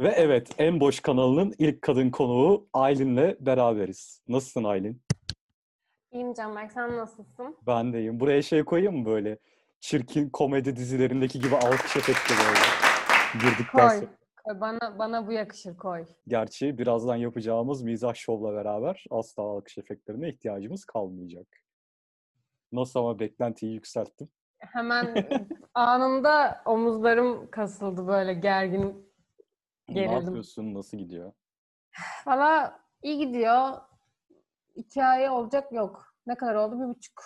Ve evet, En Boş kanalının ilk kadın konuğu Aylin'le beraberiz. Nasılsın Aylin? İyiyim Canberk, sen nasılsın? Ben de iyiyim. Buraya şey koyayım mı böyle? Çirkin komedi dizilerindeki gibi alkış efekti böyle. Girdikten Koy. sonra. Koy, Bana, bana bu yakışır koy. Gerçi birazdan yapacağımız mizah şovla beraber asla alkış efektlerine ihtiyacımız kalmayacak. Nasıl ama beklentiyi yükselttim. Hemen anında omuzlarım kasıldı böyle gergin. Ne Gerildim. yapıyorsun? Nasıl gidiyor? Valla iyi gidiyor. İki ay olacak yok. Ne kadar oldu? Bir buçuk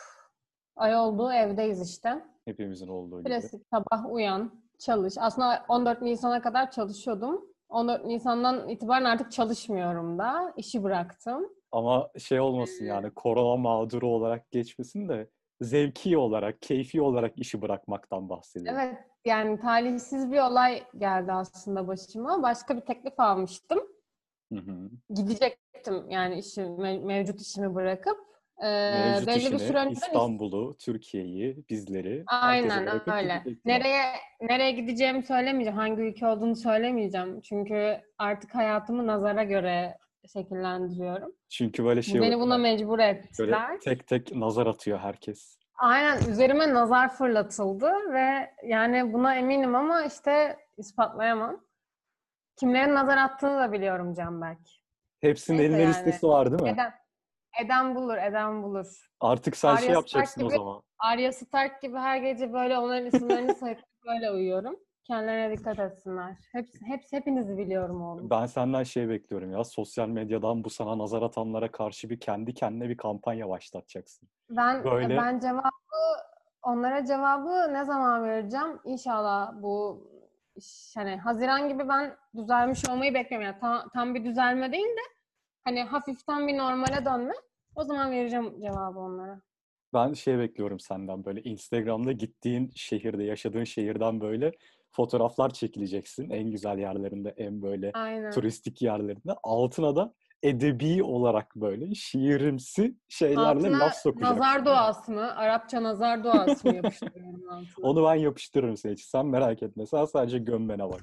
ay oldu. Evdeyiz işte. Hepimizin olduğu gibi. Klasik sabah uyan, çalış. Aslında 14 Nisan'a kadar çalışıyordum. 14 Nisan'dan itibaren artık çalışmıyorum da. İşi bıraktım. Ama şey olmasın yani korona mağduru olarak geçmesin de zevki olarak, keyfi olarak işi bırakmaktan bahsediyorum. Evet, yani talihsiz bir olay geldi aslında başıma. Başka bir teklif almıştım. Hı hı. Gidecektim yani işi, me- mevcut işimi bırakıp. Ee, Mevcut belli bir işini, süre önceden İstanbul'u, Türkiye'yi, bizleri, Aynen öyle. Nereye nereye gideceğimi söylemeyeceğim. Hangi ülke olduğunu söylemeyeceğim. Çünkü artık hayatımı nazara göre şekillendiriyorum. Çünkü böyle şey Beni buna mecbur Böyle ettiler. tek tek nazar atıyor herkes. Aynen üzerime nazar fırlatıldı ve yani buna eminim ama işte ispatlayamam. Kimlerin nazar attığını da biliyorum Canberk. Hepsinin Neyse elinde yani. listesi var değil mi? Eden, eden bulur, eden bulur. Artık sen şey Arya yapacaksın Stark o gibi- zaman. Arya Stark gibi her gece böyle onların isimlerini sayıp böyle uyuyorum. Kendilerine dikkat etsinler. Hepsi, hepsi hepinizi biliyorum oğlum. Ben senden şey bekliyorum ya. Sosyal medyadan bu sana nazar atanlara karşı bir kendi kendine bir kampanya başlatacaksın. Ben böyle- ben cevabı onlara cevabı ne zaman vereceğim? İnşallah bu hani Haziran gibi ben düzelmiş olmayı bekliyorum. Yani tam, tam bir düzelme değil de hani hafiften bir normale dönme. O zaman vereceğim cevabı onlara. Ben şey bekliyorum senden böyle Instagram'da gittiğin şehirde, yaşadığın şehirden böyle fotoğraflar çekileceksin. En güzel yerlerinde, en böyle Aynen. turistik yerlerinde. Altına da edebi olarak böyle şiirimsi şeylerle Altına laf sokacaksın. nazar doğası mı? Arapça nazar doğası mı yapıştırıyorum altına? Onu ben yapıştırırım için. Sen merak etme. Sen sadece gömmene bak.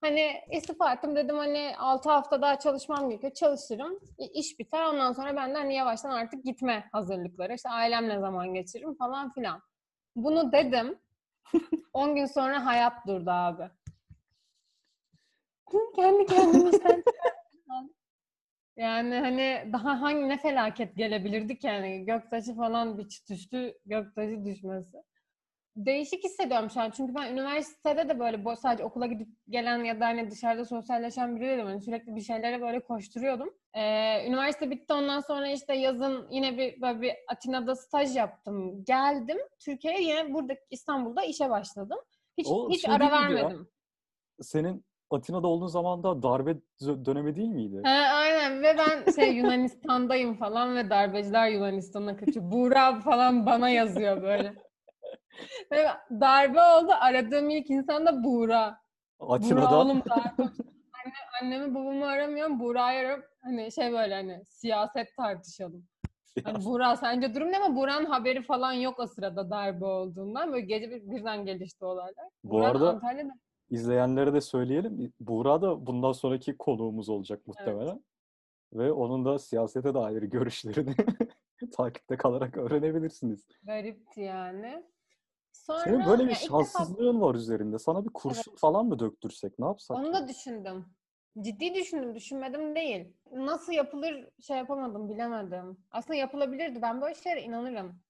Hani istifa ettim dedim hani 6 hafta daha çalışmam gerekiyor. Çalışırım. İş biter. Ondan sonra benden hani yavaştan artık gitme hazırlıkları. İşte ailemle zaman geçiririm falan filan. Bunu dedim. 10 gün sonra hayat durdu abi. Kendi kendimi işten çıkarttım. Yani hani daha hangi ne felaket gelebilirdi ki yani göktaşı falan bir düştü göktaşı düşmesi değişik hissediyorum şu an. Çünkü ben üniversitede de böyle sadece okula gidip gelen ya da hani dışarıda sosyalleşen biri değilim. Hani sürekli bir şeylere böyle koşturuyordum. Ee, üniversite bitti ondan sonra işte yazın yine bir böyle bir Atina'da staj yaptım. Geldim Türkiye'ye yine burada İstanbul'da işe başladım. Hiç O hiç şey ara miydi ya? vermedim. Senin Atina'da olduğun zaman da darbe dö- dönemi değil miydi? He, aynen ve ben şey Yunanistan'dayım falan ve darbeciler Yunanistan'a kaçıyor. Buğra falan bana yazıyor böyle. Darbe oldu. Aradığım ilk insan da Buğra. Buğra Atina'da oğlum darbe. Anne, annemi babamı aramıyorum. Buğra'yı arıyorum. Hani şey böyle hani siyaset tartışalım. Hani Buğra sence durum ne ama Buğra'nın haberi falan yok o sırada darbe olduğundan. Böyle gece bir, birden gelişti olaylar. Bu Buğra arada- Antalya'da izleyenlere de söyleyelim. Buğra da bundan sonraki konuğumuz olacak muhtemelen. Ve onun da siyasete dair görüşlerini takipte kalarak öğrenebilirsiniz. garipti yani. Sonra Senin böyle bir ilk defa- şanssızlığın var üzerinde. Sana bir kurşun falan mı döktürsek? Ne yapsak? Onu ya? da düşündüm. Ciddi düşündüm, düşünmedim değil. Nasıl yapılır şey yapamadım, bilemedim. Aslında yapılabilirdi. Ben böyle şeylere inanırım.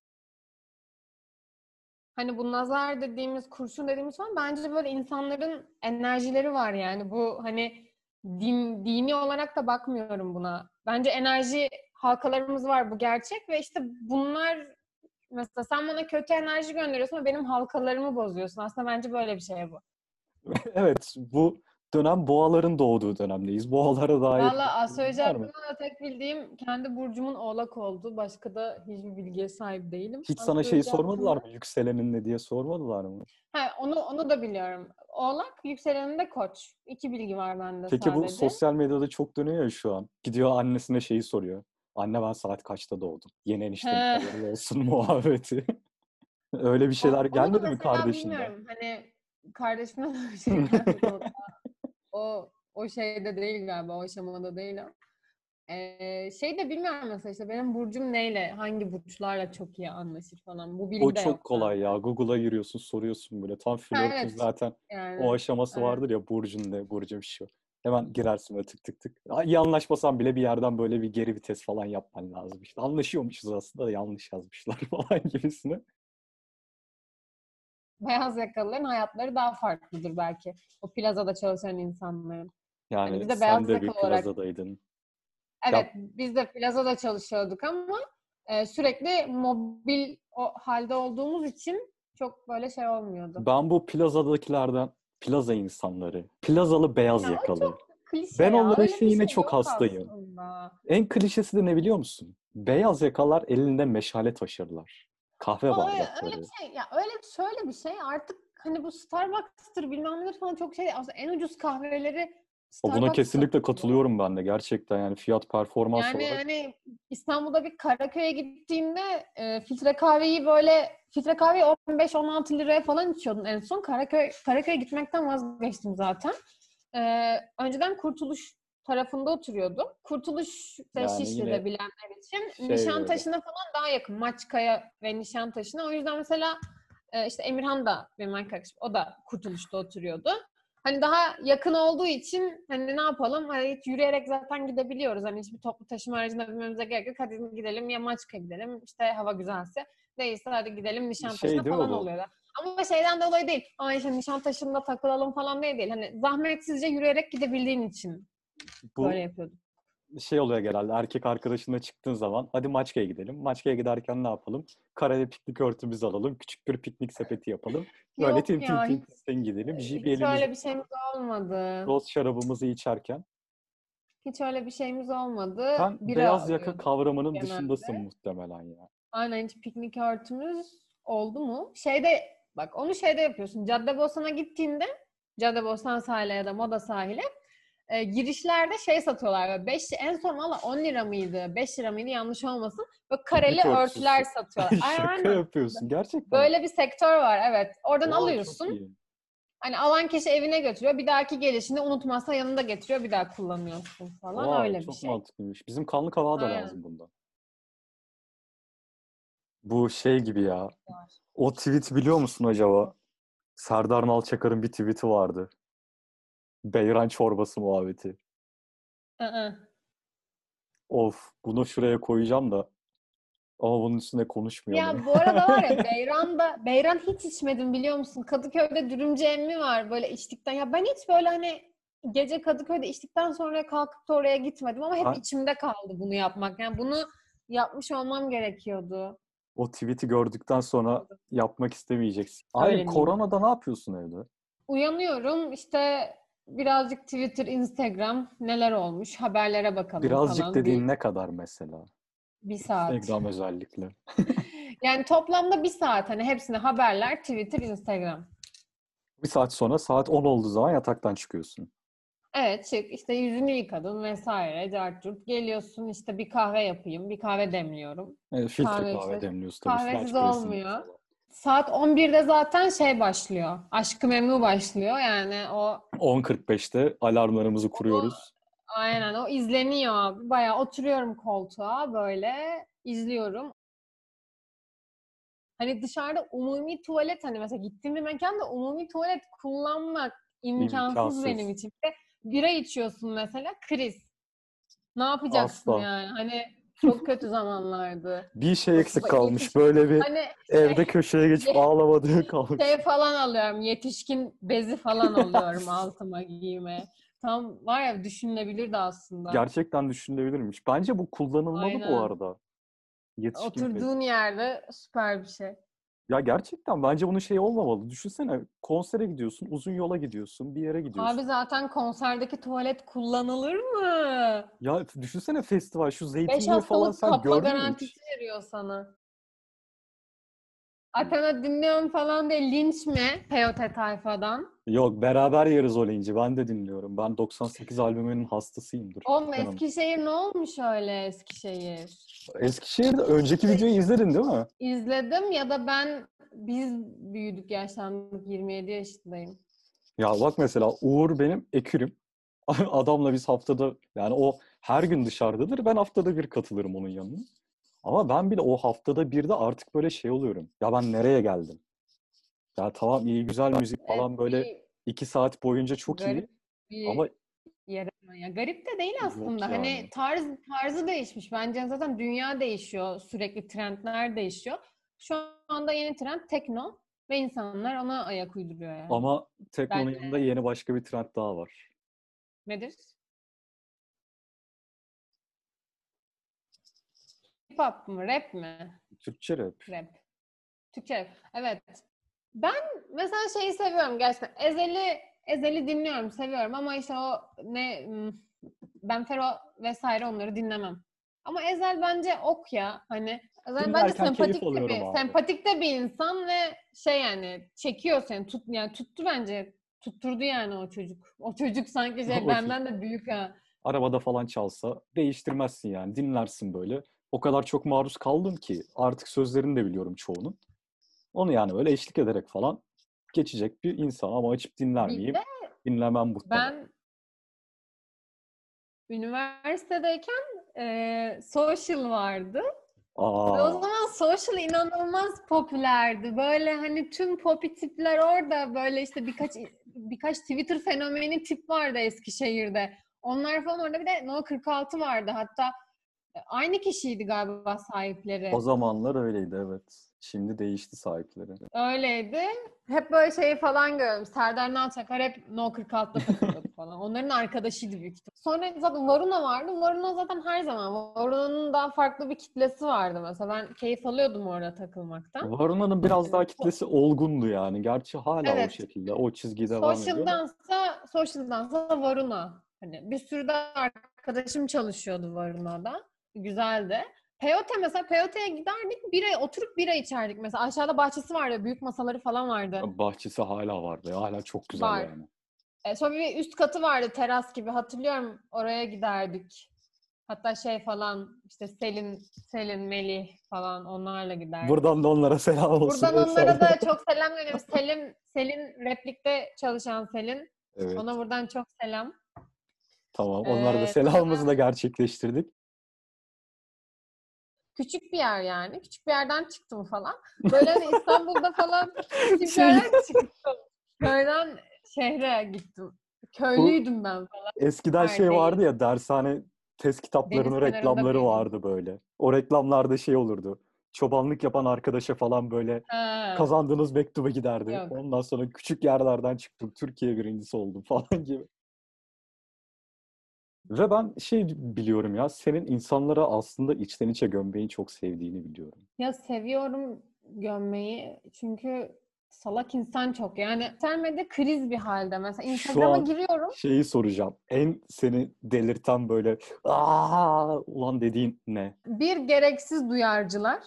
Hani bu nazar dediğimiz, kurşun dediğimiz falan bence böyle insanların enerjileri var yani. Bu hani din, dini olarak da bakmıyorum buna. Bence enerji halkalarımız var bu gerçek ve işte bunlar mesela sen bana kötü enerji gönderiyorsun ama benim halkalarımı bozuyorsun. Aslında bence böyle bir şey bu. evet, bu dönem boğaların doğduğu dönemdeyiz. Boğalara dair Valla astroloji hakkında da tek bildiğim kendi burcumun oğlak oldu. Başka da hiçbir bilgiye sahip değilim. Hiç sana şeyi Astroloji sormadılar hakkında- mı? Yükselenin ne diye sormadılar mı? Ha, onu onu da biliyorum. Oğlak, yükseleninde koç. İki bilgi var bende Peki bu sadece. sosyal medyada çok dönüyor ya şu an. Gidiyor annesine şeyi soruyor. Anne ben saat kaçta doğdum? Yeni eniştem haberin olsun muhabbeti. Öyle bir şeyler O- gelmedi mi kardeşinden? Bilmiyorum. Hani kardeşime de bir şey. O, o, şeyde değil galiba, o aşamada değil o. Ee, şey de bilmiyorum mesela işte benim burcum neyle, hangi burçlarla çok iyi anlaşır falan. Bu bilgi O de çok yok kolay ya. Google'a giriyorsun, soruyorsun böyle. Tam flörtün evet. zaten Yani. o aşaması evet. vardır ya burcun ne, burcum şu. Hemen girersin böyle tık tık tık. Ya İyi anlaşmasan bile bir yerden böyle bir geri vites falan yapman lazım işte. Anlaşıyormuşuz aslında da yanlış yazmışlar falan gibisine. Beyaz yakalıların hayatları daha farklıdır belki. O plazada çalışan insanların. Yani biz de sen beyaz de bir olarak- plazadaydın. Evet, biz de plazada çalışıyorduk ama e, sürekli mobil o halde olduğumuz için çok böyle şey olmuyordu. Ben bu plazadakilerden, plaza insanları, plazalı beyaz Ya yakalı. Ben ya, onların şeyine şey çok hastayım. aslında. En klişesi de ne biliyor musun? Beyaz yakalar elinde meşale taşırlar. Kahve öyle, bardakları. öyle bir şey ya öyle şöyle bir şey artık hani bu Starbucks'tır bilmem nedir falan çok şey aslında en ucuz kahveleri O buna Starbucks kesinlikle katılıyorum ben de gerçekten yani fiyat performans Yani olarak. hani İstanbul'da bir Karaköy'e gittiğinde e, filtre kahveyi böyle filtre kahveyi 15-16 liraya falan içiyordun en son. Karaköy Karaköy'e gitmekten vazgeçtim zaten. E, önceden Kurtuluş tarafında oturuyordum. Kurtuluş Yani Şişli'de bilenler için şey Nişantaşı'na falan daha yakın. Maçkaya ve Nişantaşı'na. O yüzden mesela e, işte Emirhan da benim arkadaşım. O da Kurtuluş'ta oturuyordu. Hani daha yakın olduğu için hani ne yapalım? Hani hiç yürüyerek zaten gidebiliyoruz. Hani hiçbir toplu taşıma aracına binmemize gerek yok. Hadi gidelim ya Maçka'ya gidelim. İşte hava güzelse. Değilse hadi gidelim Nişantaşı'na Şey falan bu? oluyorlar. Ama şeyden dolayı değil. Ay işte Nişantaşı'nda takılalım falan değil değil. Hani zahmetsizce yürüyerek gidebildiğin için Bu böyle yapıyordum. Şey oluyor genelde erkek arkadaşınla çıktığın zaman hadi Maçka'ya gidelim. Maçka'ya giderken ne yapalım? Kareli piknik örtümüzü alalım. Küçük bir piknik sepeti yapalım. Böyle tim tim tim tim gidelim. Hiç öyle bir şeyimiz olmadı. roz şarabımızı içerken. Hiç öyle bir şeyimiz olmadı. Sen Bira beyaz yaka kavramının genelde. dışındasın muhtemelen ya. Aynen hiç piknik örtümüz oldu mu? Şeyde bak onu şeyde yapıyorsun. Caddebostan'a gittiğinde Caddebostan sahile ya da Moda sahile e, girişlerde şey satıyorlar. Böyle beş, en son valla 10 lira mıydı? 5 lira mıydı? Yanlış olmasın. Böyle kareli örtüsü. örtüler satıyorlar. Ay, Şaka aynen. yapıyorsun gerçekten. Böyle bir sektör var evet. Oradan çok alıyorsun. Hani alan kişi evine götürüyor. Bir dahaki gelişinde unutmazsa yanında getiriyor. Bir daha kullanıyorsun falan. Vay, öyle bir çok şey. mantıklıymış. Bizim kanlı kavağa da Aynen. lazım bundan. Bu şey gibi ya. O tweet biliyor musun acaba? Serdar Nalçakar'ın bir tweet'i vardı. Beyran çorbası muhabbeti. Aa. Of, bunu şuraya koyacağım da. Ama bunun üstüne konuşmayalım. Ya bu arada var ya Beyran'da Beyran hiç içmedim biliyor musun? Kadıköy'de dürümcü emmi var böyle içtikten. Ya ben hiç böyle hani gece Kadıköy'de içtikten sonra kalkıp da oraya gitmedim ama hep Ben- içimde kaldı bunu yapmak. Yani bunu yapmış olmam gerekiyordu. O tweet'i gördükten sonra yapmak istemeyeceksin. Miyim? koronada ne yapıyorsun evde? Uyanıyorum işte birazcık Twitter, Instagram neler olmuş haberlere bakalım Birazcık falan. dediğin bir, ne kadar mesela? bir saat. Instagram özellikle. Yani toplamda bir saat hani hepsine haberler, Twitter, Instagram. Bir saat sonra saat 10 olduğu zaman yataktan çıkıyorsun. Evet çık işte yüzünü yıkadın vesaire cart curt. Geliyorsun işte bir kahve yapayım. Bir kahve demliyorum. Evet, filtre Kahve kahve, işte. demliyorsun tabii. Kahvesiz olmuyor. Saat 11'de zaten şey başlıyor. Aşkı Memnu başlıyor. Yani o 10.45'te alarmlarımızı kuruyoruz. aynen o izleniyor. Bayağı oturuyorum koltuğa böyle izliyorum. Hani dışarıda umumi tuvalet hani mesela gittiğim bir mekanda umumi tuvalet kullanmak imkansız, İmkansız. benim için. Bir de bira içiyorsun mesela kriz. Ne yapacaksın Asla. yani? Hani çok kötü zamanlardı. Bir şey eksik kalmış. Böyle bir Hani evde köşeye geçip ağlamadığı kalmış. şey falan alıyorum. Yetişkin bezi falan alıyorum altıma giyime. Tam var ya düşünülebilirdi aslında. Gerçekten düşünülebilirmiş. Bence bu kullanılmalı bu Aynen. arada. Yetişkin. Oturduğun yerde süper bir şey. Ya gerçekten bence bunun şey olmamalı. Düşünsene konsere gidiyorsun, uzun yola gidiyorsun, bir yere gidiyorsun. Abi zaten konserdeki tuvalet kullanılır mı? Ya düşünsene festival şu 5 zeytinyağı falan haftalık sen kapla gördün mü hiç? garantisi veriyor sana. Athena dinliyorum falan diye linç mi Peyote tayfadan? Yok beraber yeriz o linci. Ben de dinliyorum. Ben 98 albümünün hastasıyımdır. Oğlum Canım. Eskişehir ne olmuş öyle Eskişehir? Eskişehir'de önceki videoyu izledin değil mi? İzledim ya da ben biz büyüdük, yaşlandık. 27 yaşındayım. Ya bak mesela Uğur benim ekürüm. Adamla biz haftada yani o her gün dışarıdadır. Ben haftada bir katılırım onun yanına. Ama ben bile o haftada bir de artık böyle şey oluyorum. Ya ben nereye geldim? Ya tamam iyi güzel müzik falan Evet, böyle bir iki saat boyunca çok iyi. garip bir Ama yere ya garip de değil aslında. Hani yani. tarz tarzı değişmiş. Bence zaten dünya değişiyor. Sürekli trendler değişiyor. Şu anda yeni trend tekno ve insanlar ona ayak uyduruyor yani. ama tekno'nun yanında yeni başka bir trend daha var. Nedir? Hop mu? Rap mi? Türkçe rap. Rap. Türkçe rap. Evet. Ben mesela şeyi seviyorum gerçekten. Ezeli Ezeli dinliyorum, seviyorum ama işte o ne Ben Fero vesaire onları dinlemem. Ama Ezel bence ok ya. Hani Ezel bence Dinlerken sempatik de bir, abi. sempatik de bir insan ve şey yani çekiyor seni. Tut, yani tuttu bence. Tutturdu yani o çocuk. O çocuk sanki şey benden de büyük ha. Arabada falan çalsa değiştirmezsin yani. Dinlersin böyle. O kadar çok maruz kaldım ki artık sözlerini de biliyorum çoğunun. Onu yani böyle eşlik ederek falan geçecek bir insan ama açıp dinler Bir miyim? Dinlemem muhtemelen. Ben üniversitedeyken eee, social vardı. Ve o Aa, zaman social inanılmaz popülerdi. Böyle hani tüm popi tipler orada böyle işte birkaç birkaç Twitter fenomeni tip vardı Eskişehir'de. Onlar falan orada bir de No 46 vardı. Hatta e, aynı kişiydi galiba sahipleri. o zamanlar öyleydi evet. Şimdi değişti sahipleri. Öyleydi. Hep böyle şeyi falan görüyorum. Serdar Nalçakar hep No 46'da takılıyordu falan. Onların arkadaşıydı büyük ihtimal. Sonra zaten Varuna vardı. Varuna zaten her zaman. Varuna'nın daha farklı bir kitlesi vardı mesela. Ben keyif alıyordum orada takılmaktan. Varuna'nın biraz daha kitlesi olgundu yani. Gerçi hala o Evet. şekilde. O çizgi devam ediyor. Social'dansa, social'dansa Varuna. Hani bir sürü de arkadaşım çalışıyordu Varuna'da. Güzeldi. Peyote mesela Peyote'ye giderdik bira oturup bira içerdik mesela. Aşağıda bahçesi vardı, büyük masaları falan vardı. Bahçesi hala vardı. Hala çok güzel Var. yani. E, sonra bir üst katı vardı teras gibi hatırlıyorum oraya giderdik. Hatta şey falan işte Selin, Selin, Melih falan onlarla giderdik. Buradan da onlara selam olsun. Buradan onlara da çok selam veriyorum. Selim, Selin replikte çalışan Selin. Evet. Ona buradan çok selam. Tamam. Onlara da selamımızı da gerçekleştirdik. Küçük bir yer yani. Küçük bir yerden çıktım falan. Böyle hani İstanbul'da falan küçük Şey- yerden çıktım. Köyden şehre gittim. Köylüydüm ben falan. Eskiden Var şey değil. vardı ya dershane test kitaplarının kenarında reklamları vardı böyle. O reklamlarda şey olurdu. Çobanlık yapan arkadaşa falan böyle Ha. kazandığınız mektuba giderdi. Yok. Ondan sonra küçük yerlerden çıktım. Türkiye birincisi oldum falan gibi. Ve ben şey biliyorum ya senin insanlara aslında içten içe gömmeyi çok sevdiğini biliyorum. Ya seviyorum gömmeyi çünkü salak insan çok. Yani sosyal medya kriz bir halde. Mesela Instagram'a giriyorum. Şeyi soracağım. En seni delirten böyle aa ulan dediğin ne? Bir gereksiz duyarcılar.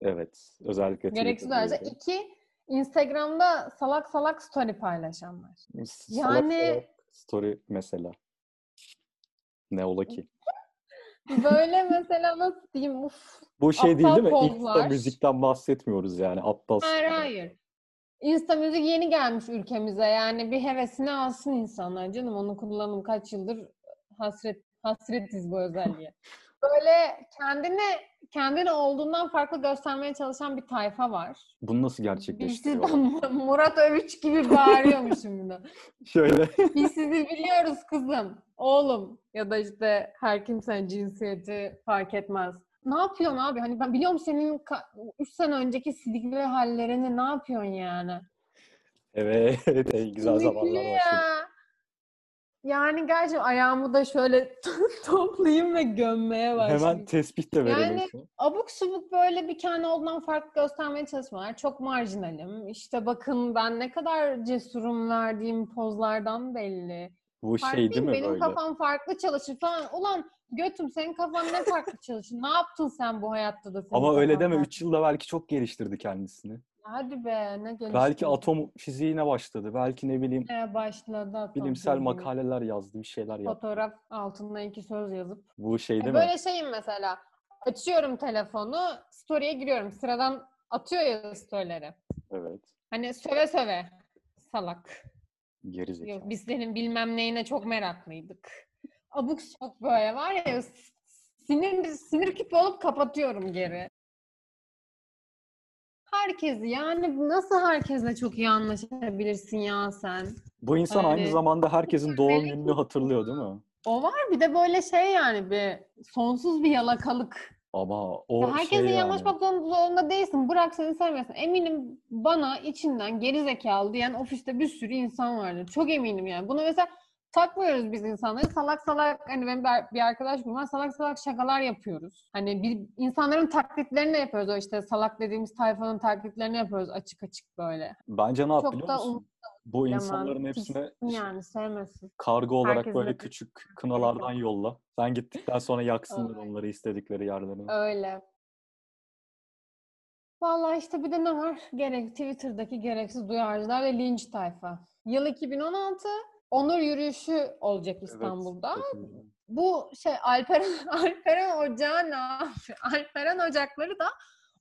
Evet. Özellikle Gereksiz duyarcılar. İki, Instagram'da salak salak story paylaşanlar. Salak Yani- salak story mesela. Ne ola ki? Böyle mesela nasıl diyeyim uf. Bu şey değil değil mi? Insta pozlar. müzikten bahsetmiyoruz yani. Aptal Hayır hayır. Insta müzik yeni gelmiş ülkemize. Yani bir hevesini alsın insanlar canım. Onu kullanım kaç yıldır hasret hasretiz bu özelliğe. Böyle kendini kendini olduğundan farklı göstermeye çalışan bir tayfa var. Bunu nasıl Biz sizden Murat Övüç gibi bağırıyormuşum de. Şöyle. Biz sizi biliyoruz kızım, oğlum ya da işte her kimsenin cinsiyeti fark etmez. Ne yapıyorsun abi? Hani ben biliyorum senin 3 sene önceki sidikli hallerini ne yapıyorsun yani? Evet. En güzel zamanlar başladı. Yani gerçekten ayağımı da şöyle toplayayım ve gömmeye başlayayım. Hemen tespih de verelim. Yani- abuk subuk böyle bir kendi olduğundan farklı göstermeye çalışmalar. Çok marjinalim. İşte bakın ben ne kadar cesurum verdiğim pozlardan belli. Bu şey değil mi Benim böyle? kafam farklı çalışır falan. Ulan götüm senin kafan ne farklı çalışır? Ne yaptın sen bu hayatta da Ama öyle deme. farklı? 3 yılda belki çok geliştirdi kendisini. Hadi be ne gelişti. Belki atom fiziğine başladı. Belki ne bileyim başladı atom bilimsel fiziği. makaleler yazdı, bir şeyler yaptı. Fotoğraf altına iki söz yazıp. Bu şey E, değil mi? Böyle şeyim mesela. Açıyorum telefonu, story'e giriyorum. Sıradan atıyor ya story'leri. Evet. Hani söve söve. Salak. Geri zekalı. Yok biz senin bilmem neyine çok meraklıydık. Abuk sabuk böyle var ya sinir, sinir küpü olup kapatıyorum geri. Herkesi yani nasıl herkesle çok iyi anlaşabilirsin ya sen? Bu insan aynı Hani- zamanda herkesin doğum gününü hatırlıyor değil mi? O var bir de böyle şey yani bir sonsuz bir yalakalık. Ama o Ya herkesle şey yani. yanaşmak zorunda, değilsin. Bırak seni sevmesin. Eminim bana içinden geri zekalı diyen ofiste bir sürü insan vardır. Çok eminim yani. Bunu mesela takmıyoruz biz insanları. Salak salak hani benim bir- arkadaş var. Salak salak şakalar yapıyoruz. Hani bir insanların taklitlerini yapıyoruz. O işte salak dediğimiz tayfanın taklitlerini yapıyoruz açık açık böyle. Bence ne yap Çok biliyor da musun? Bu insanların hepsine yani sevmesin. kargo olarak Herkesin böyle de küçük kınalardan yolla. Sen gittikten sonra yaksınlar onları istedikleri yerlerine. Öyle. Vallahi işte bir de ne var? Gerek Twitter'daki gereksiz duyarcılar ve linç tayfa. Yıl 2016 onur yürüyüşü olacak İstanbul'da. Evet. Bu şey Alperen Alperen Ocağı ne yapıyor? Alperen Ocakları da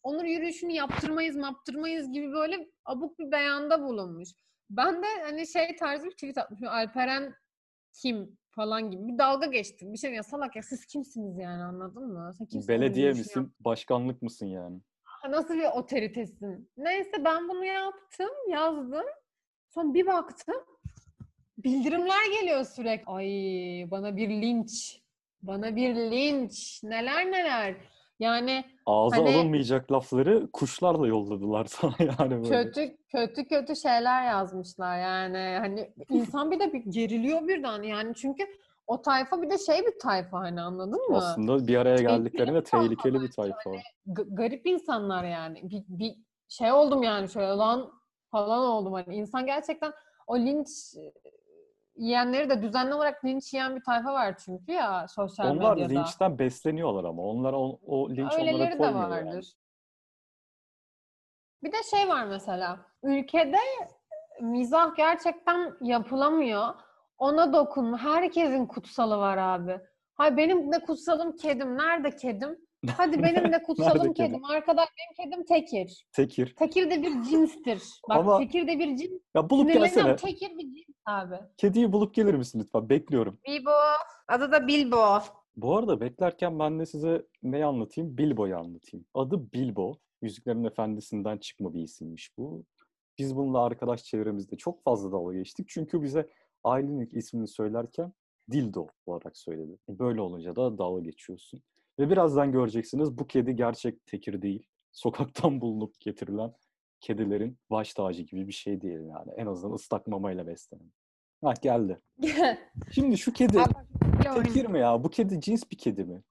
onur yürüyüşünü yaptırmayız yaptırmayız gibi böyle abuk bir beyanda bulunmuş. Ben de hani şey tarzı bir tweet atmışım. Alperen kim falan gibi bir dalga geçtim. Bir şey ya salak ya siz kimsiniz yani anladın mı? Sen kimsin Belediye misin? Başkanlık mısın yani? Nasıl bir otoritesin? Neyse ben bunu yaptım, yazdım. Sonra bir baktım. Bildirimler geliyor sürekli. Ay bana bir linç. Bana bir linç. Neler neler. Yani Ağza Hani- alınmayacak lafları kuşlarla yolladılar sana yani böyle. kötü kötü kötü şeyler yazmışlar yani. Hani insan bir de bir geriliyor birden yani çünkü o tayfa bir de şey bir tayfa hani anladın mı? Aslında bir araya Tehlikeli geldiklerinde tayfa tehlikeli bir bence. tayfa. G- garip insanlar yani. Bir, bir şey oldum yani şöyle lan falan oldum hani. İnsan gerçekten o linç yiyenleri de düzenli olarak linç yiyen bir tayfa var çünkü ya sosyal Onlar medyada. linçten besleniyorlar ama. Onlar o, o linç onlara Öyleleri de koymuyor vardır. yani. Bir de şey var mesela. Ülkede mizah gerçekten yapılamıyor. Ona dokunma. Herkesin kutsalı var abi. Hay benim de kutsalım kedim. Nerede kedim? Hadi benim de kutsalım kedim? kedim. Arkadaş benim kedim tekir. Tekir. Tekir de bir cinstir. Bak Ama- tekir de bir cins. Ya bulup Sinirleniyorum. gelsene. Tekir bir cins abi. Kediyi bulup gelir misin lütfen? Bekliyorum. Bilbo. Adı da Bilbo. Bu arada beklerken ben de size neyi anlatayım? Bilbo'yu anlatayım. Adı Bilbo. Yüzüklerin Efendisi'nden çıkma bir isimmiş bu. Biz bununla arkadaş çevremizde çok fazla dalga geçtik. Çünkü bize ailenin ismini söylerken Dildo olarak söyledi. Böyle olunca da dalga geçiyorsun. Ve birazdan göreceksiniz bu kedi gerçek tekir değil. Sokaktan bulunup getirilen kedilerin baş tacı gibi bir şey değil yani. En azından ıslak mamayla beslenen. Ha geldi. Şimdi şu kedi tekir mi ya? Bu kedi cins bir kedi mi?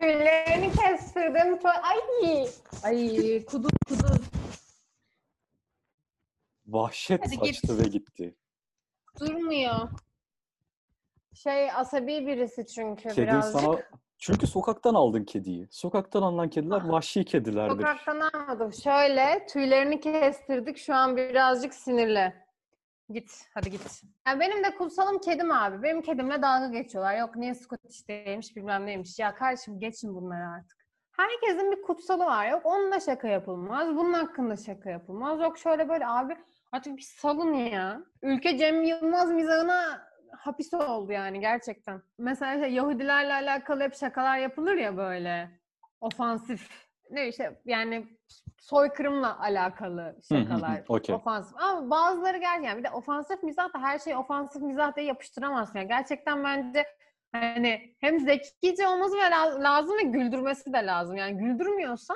Tüylerini kestirdim. Ay. Ay kuduz kuduz. Vahşet Hadi git. saçtı ve gitti. Durmuyor. Şey asabi birisi çünkü Kedi birazcık. sana... Çünkü sokaktan aldın kediyi. Sokaktan alınan kediler Ah. vahşi kedilerdir. Sokaktan almadım. Şöyle tüylerini kestirdik. Şu an birazcık sinirli. Git. Hadi git. Ya benim de kutsalım kedim abi. Benim kedimle dalga geçiyorlar. Yok niye Scottish değilmiş bilmem neymiş. Ya kardeşim geçin bunları artık. Herkesin bir kutsalı var. Yok onunla şaka yapılmaz. Bunun hakkında şaka yapılmaz. Yok şöyle böyle abi artık bir salın ya. Ülke Cem Yılmaz mizahına hapis oldu yani gerçekten. Mesela şey, Yahudilerle alakalı hep şakalar yapılır ya böyle. Ofansif. Ne işte yani soykırımla alakalı şakalar. okey. Ofansif. Ama bazıları gerçekten bir de ofansif mizah da her şeyi ofansif mizah diye yapıştıramazsın. Yani gerçekten bence hani hem zekice olması ve la- lazım ve güldürmesi de lazım. Yani güldürmüyorsa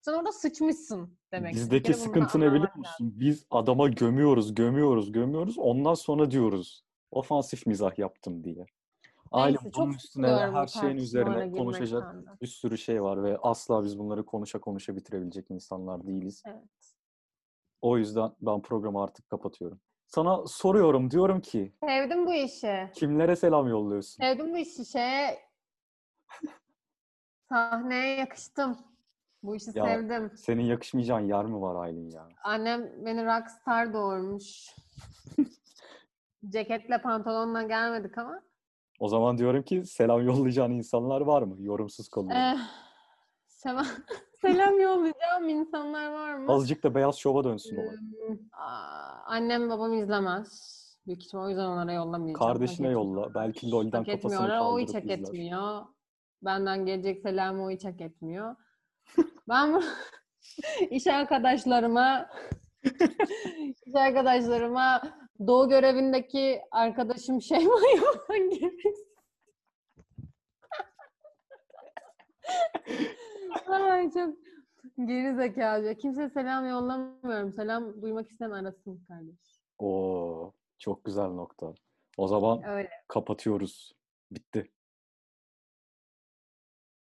sen orada sıçmışsın demek. Bizdeki sıkıntı ne biliyor musun? Biz adama gömüyoruz, gömüyoruz, gömüyoruz. Ondan sonra diyoruz. Ofansif mizah yaptım diye. Aile Neyse, bunun üstüne her şeyin üzerine konuşacak bir sürü şey var ve asla biz bunları konuşa konuşa bitirebilecek insanlar değiliz. Evet. O yüzden ben programı artık kapatıyorum. Sana soruyorum diyorum ki Sevdim bu işi. kimlere selam yolluyorsun? Sevdim bu işi. Şeye sahneye yakıştım. Bu işi Ya. sevdim. Senin yakışmayacağın yer mi var Aylin ya? Annem beni rockstar doğurmuş. Ceketle pantolonla gelmedik ama. O zaman diyorum ki selam yollayacağın insanlar var mı? Yorumsuz kalıyorum. Eh, seven, selam yollayacağım insanlar var mı? Azıcık da beyaz şova dönsün olay. Hmm, aa, Annem babam izlemez. Büyük ihtimal o yüzden onlara yollamayacağım. Kardeşine Hak yolla. etmiyorlar. Belki LoL'den kafasını etmiyorlar. O hiç kaldırıp hak izler. etmiyor. Benden gelecek selamı o hiç hak etmiyor. Ben bu iş arkadaşlarıma iş arkadaşlarıma doğu görevindeki arkadaşım Şeyma'yı falan gibi. Ay çok geri zekalı. Kimse selam yollamıyorum. Selam duymak isteyen arasın kardeş. Oo, çok güzel nokta. O zaman Öyle. kapatıyoruz. Bitti.